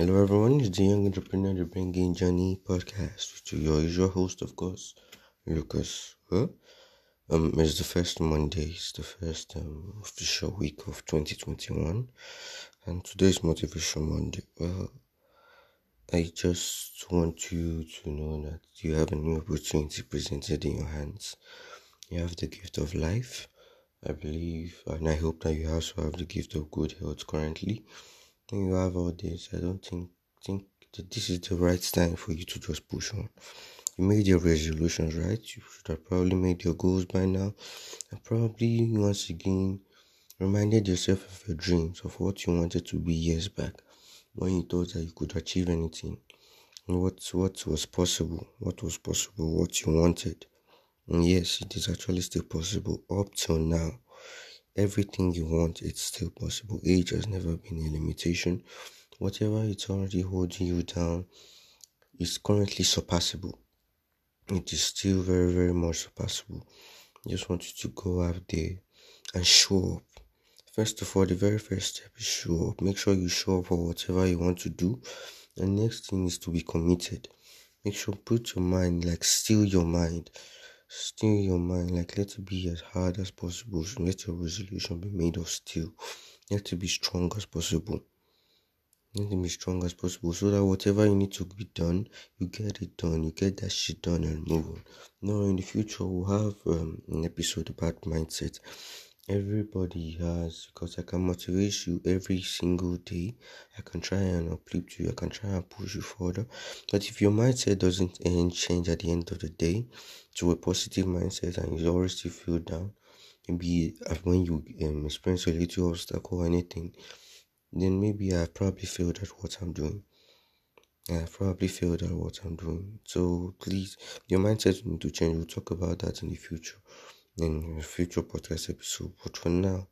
Hello everyone, it's the Young Entrepreneur the Bringing Journey podcast to your usual host, of course, Lucas. Well, um, it's the first Monday, it's the first um, official week of 2021, and today's Motivation Monday. Well, I just want you to know that you have a new opportunity presented in your hands. You have the gift of life, I believe, and I hope that you also have the gift of good health currently when you have all this, I don't think think that this is the right time for you to just push on. You made your resolutions, right? You should have probably made your goals by now, and probably once again reminded yourself of your dreams of what you wanted to be years back when you thought that you could achieve anything. What what was possible, what was possible, what you wanted. And yes, it is actually still possible up till now everything you want, it's still possible. Age has never been a limitation. Whatever it's already holding you down is currently surpassable. It is still very, very much surpassable. I just want you to go out there and show up. First of all, the very first step is show up. Make sure you show up for whatever you want to do. The next thing is to be committed. Make sure put your mind, like still your mind Still your mind, like let it be as hard as possible. Let your resolution be made of steel. Let it be strong as possible. Let it be strong as possible so that whatever you need to be done, you get it done. You get that shit done and move on. Now, in the future, we'll have um, an episode about mindset everybody has because I can motivate you every single day. I can try and uplift you, I can try and push you further. But if your mindset doesn't change at the end of the day to a positive mindset and you always still feel down, maybe when you um, experience a little obstacle or anything, then maybe I probably failed at what I'm doing. I probably failed at what I'm doing. So please, your mindset need to change. We'll talk about that in the future in future podcast episode. But for now,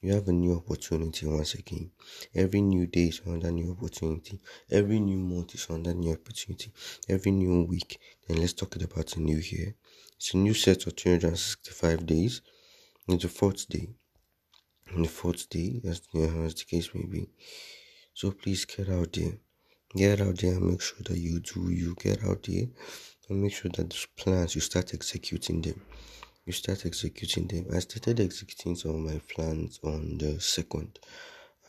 you have a new opportunity once again. Every new day is another new opportunity. Every new month is another new opportunity. Every new week. Then let's talk about a new year. It's a new set of 365 days. It's the fourth day. The fourth day, as, as the case may be. So please get out there. Get out there and make sure that you do you. Get out there and make sure that those plans you start executing them you start executing them. I started executing some of my plans on the second,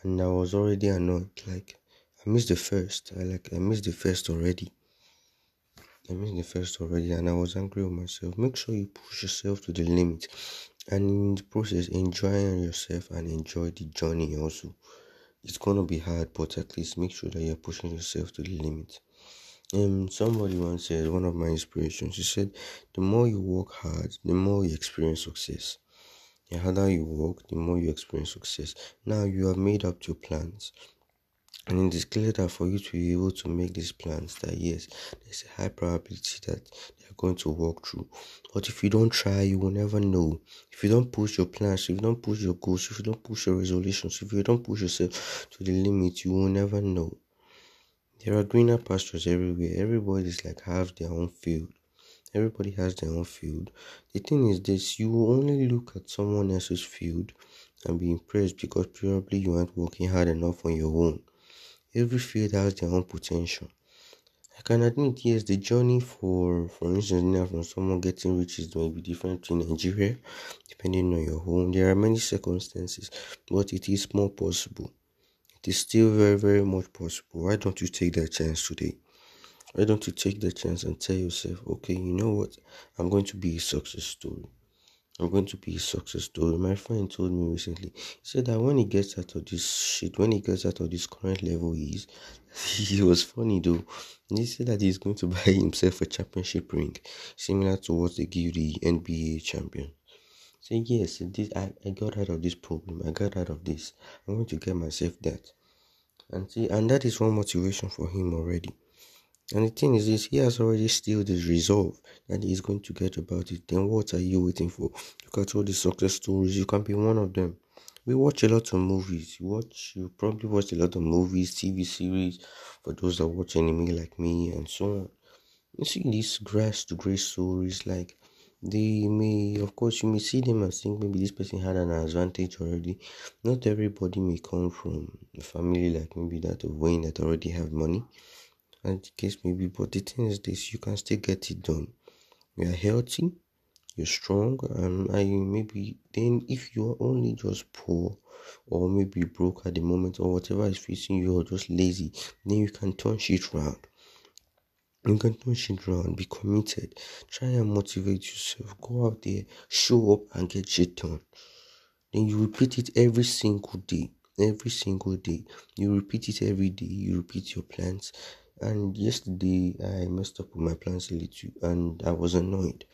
and I was already annoyed. Like I missed the first. I like I missed the first already. I missed the first already, and I was angry with myself. Make sure you push yourself to the limit, and in the process, enjoy yourself and enjoy the journey also. It's gonna be hard, but at least make sure that you're pushing yourself to the limit. Um, somebody once said, one of my inspirations, he said, the more you work hard, the more you experience success. The harder you work, the more you experience success. Now you have made up your plans. And it is clear that for you to be able to make these plans, that yes, there's a high probability that they are going to work through. But if you don't try, you will never know. If you don't push your plans, if you don't push your goals, if you don't push your resolutions, if you don't push yourself to the limit, you will never know. There are greener pastures everywhere. Everybody's like have their own field. Everybody has their own field. The thing is this you will only look at someone else's field and be impressed because probably you aren't working hard enough on your own. Every field has their own potential. I can admit, yes, the journey for, for instance, now from someone getting riches may be different in Nigeria, depending on your home. There are many circumstances, but it is more possible. It is still very, very much possible. Why don't you take that chance today? Why don't you take that chance and tell yourself, okay, you know what? I'm going to be a success story. I'm going to be a success story. My friend told me recently, he said that when he gets out of this shit, when he gets out of this current level he is, he was funny though. He said that he's going to buy himself a championship ring, similar to what they give the NBA champion. Say yes, this I, I got out of this problem. I got out of this. I'm going to get myself that. And see, and that is one motivation for him already. And the thing is this, he has already still this resolve that he's going to get about it. Then what are you waiting for? Look at all the success stories. You can be one of them. We watch a lot of movies. You watch you probably watch a lot of movies, TV series for those that watch anime like me and so on. You see these grass to grace stories like they may of course you may see them and think maybe this person had an advantage already. Not everybody may come from a family like maybe that of wayne that already have money. And the case maybe but the thing is this you can still get it done. You are healthy you're strong and I maybe then if you're only just poor or maybe broke at the moment or whatever is facing you or just lazy then you can turn shit around you can turn shit around be committed. Try and motivate yourself. Go out there show up and get shit done. Then you repeat it every single day every single day. You repeat it every day. You repeat your plans. And yesterday i messed up with my plans a little and i was annoyed.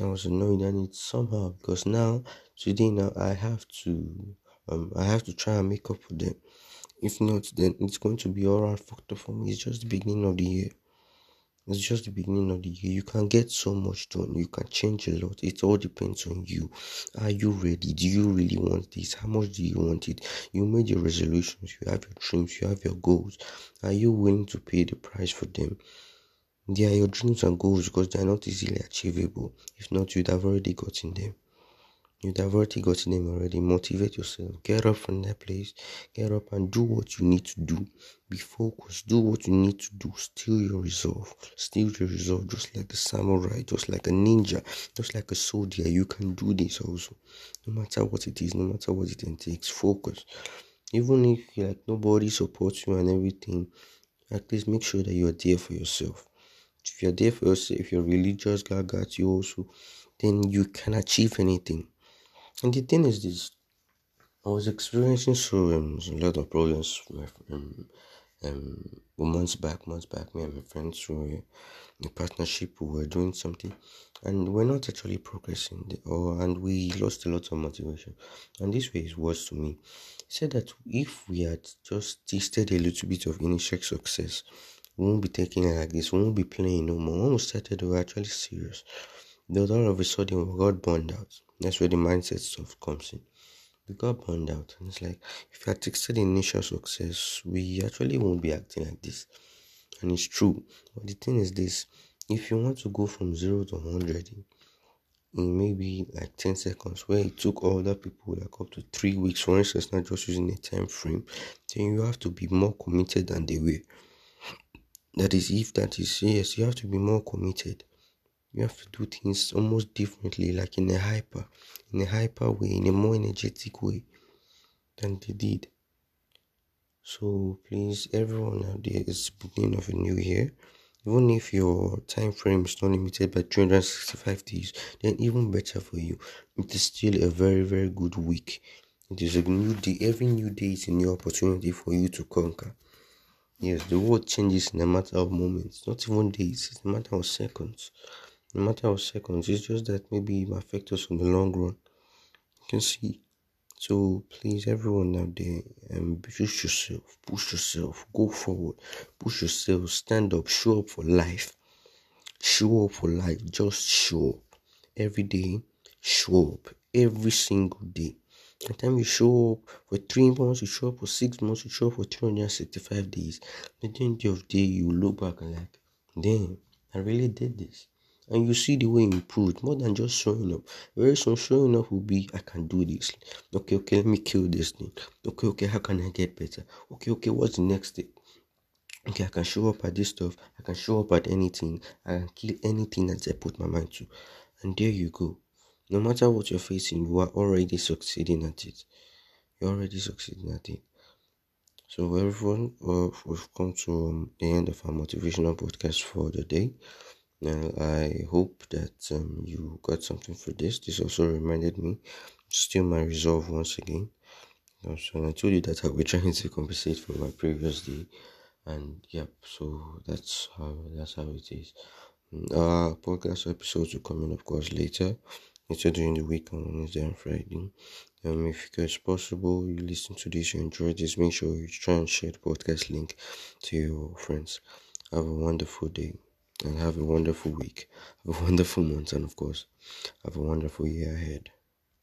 I was annoyed and it's somehow because now today now I have to um I have to try and make up for them. If not, then it's going to be all around fucked up for me. It's just the beginning of the year. It's just the beginning of the year. You can get so much done. You can change a lot. It all depends on you. Are you ready? Do you really want this? How much do you want it? You made your resolutions. You have your dreams. You have your goals. Are you willing to pay the price for them? They are your dreams and goals because they are not easily achievable. If not, you'd have already gotten them. You'd have already gotten them already. Motivate yourself. Get up from that place. Get up and do what you need to do. Be focused. Do what you need to do. Still your resolve. Still your resolve. Just like a samurai, just like a ninja, just like a soldier. You can do this also. No matter what it is, no matter what it takes. Focus. Even if like nobody supports you and everything, at least make sure that you are there for yourself if you're there for yourself, if you're religious, God got you also, then you can achieve anything. And the thing is this, I was experiencing so um, a lot of problems with my um, um, months back, months back, me and my friends were in a partnership, we were doing something, and we're not actually progressing, or and we lost a lot of motivation. And this way it was to me. He said that if we had just tasted a little bit of initial success, we won't be taking it like this. We won't be playing no more. When we started, we were actually serious. Then all of a sudden, we got burned out. That's where the mindset stuff comes in. We got burned out. And it's like, if you had tasted initial success, we actually won't be acting like this. And it's true. But the thing is this if you want to go from 0 to 100 in maybe like 10 seconds where it took other people like up to 3 weeks for instance not just using a time frame then you have to be more committed than they were that is, if that is yes, you have to be more committed. You have to do things almost differently, like in a hyper, in a hyper way, in a more energetic way than they did. So please, everyone out there, it's the beginning of a new year. Even if your time frame is not limited by 365 days, then even better for you. It is still a very, very good week. It is a new day. Every new day is a new opportunity for you to conquer. Yes, the world changes in a matter of moments, not even days, it's a matter of seconds. A matter of seconds, it's just that maybe it affect us in the long run. You can see. So please, everyone out there, um, push yourself, push yourself, go forward, push yourself, stand up, show up for life, show up for life, just show up every day, show up every single day. The time you show up for three months, you show up for six months, you show up for 365 days. At the end of the day, you look back and like, damn, I really did this. And you see the way improved more than just showing up. Very soon, showing up will be, I can do this. Okay, okay, let me kill this thing. Okay, okay, how can I get better? Okay, okay, what's the next step? Okay, I can show up at this stuff. I can show up at anything. I can kill anything that I put my mind to. And there you go. No matter what you're facing, you are already succeeding at it. You're already succeeding at it. So, everyone, uh, we've come to um, the end of our motivational podcast for the day. Now, I hope that um, you got something for this. This also reminded me, still my resolve once again. So I told you that I was trying to compensate for my previous day, and yep. So that's how that's how it is. Our podcast episodes will come in, of course, later later during the week on Wednesday and Friday. Um, if it's possible, you listen to this, you enjoy this, make sure you try and share the podcast link to your friends. Have a wonderful day and have a wonderful week. Have a wonderful month, and of course, have a wonderful year ahead.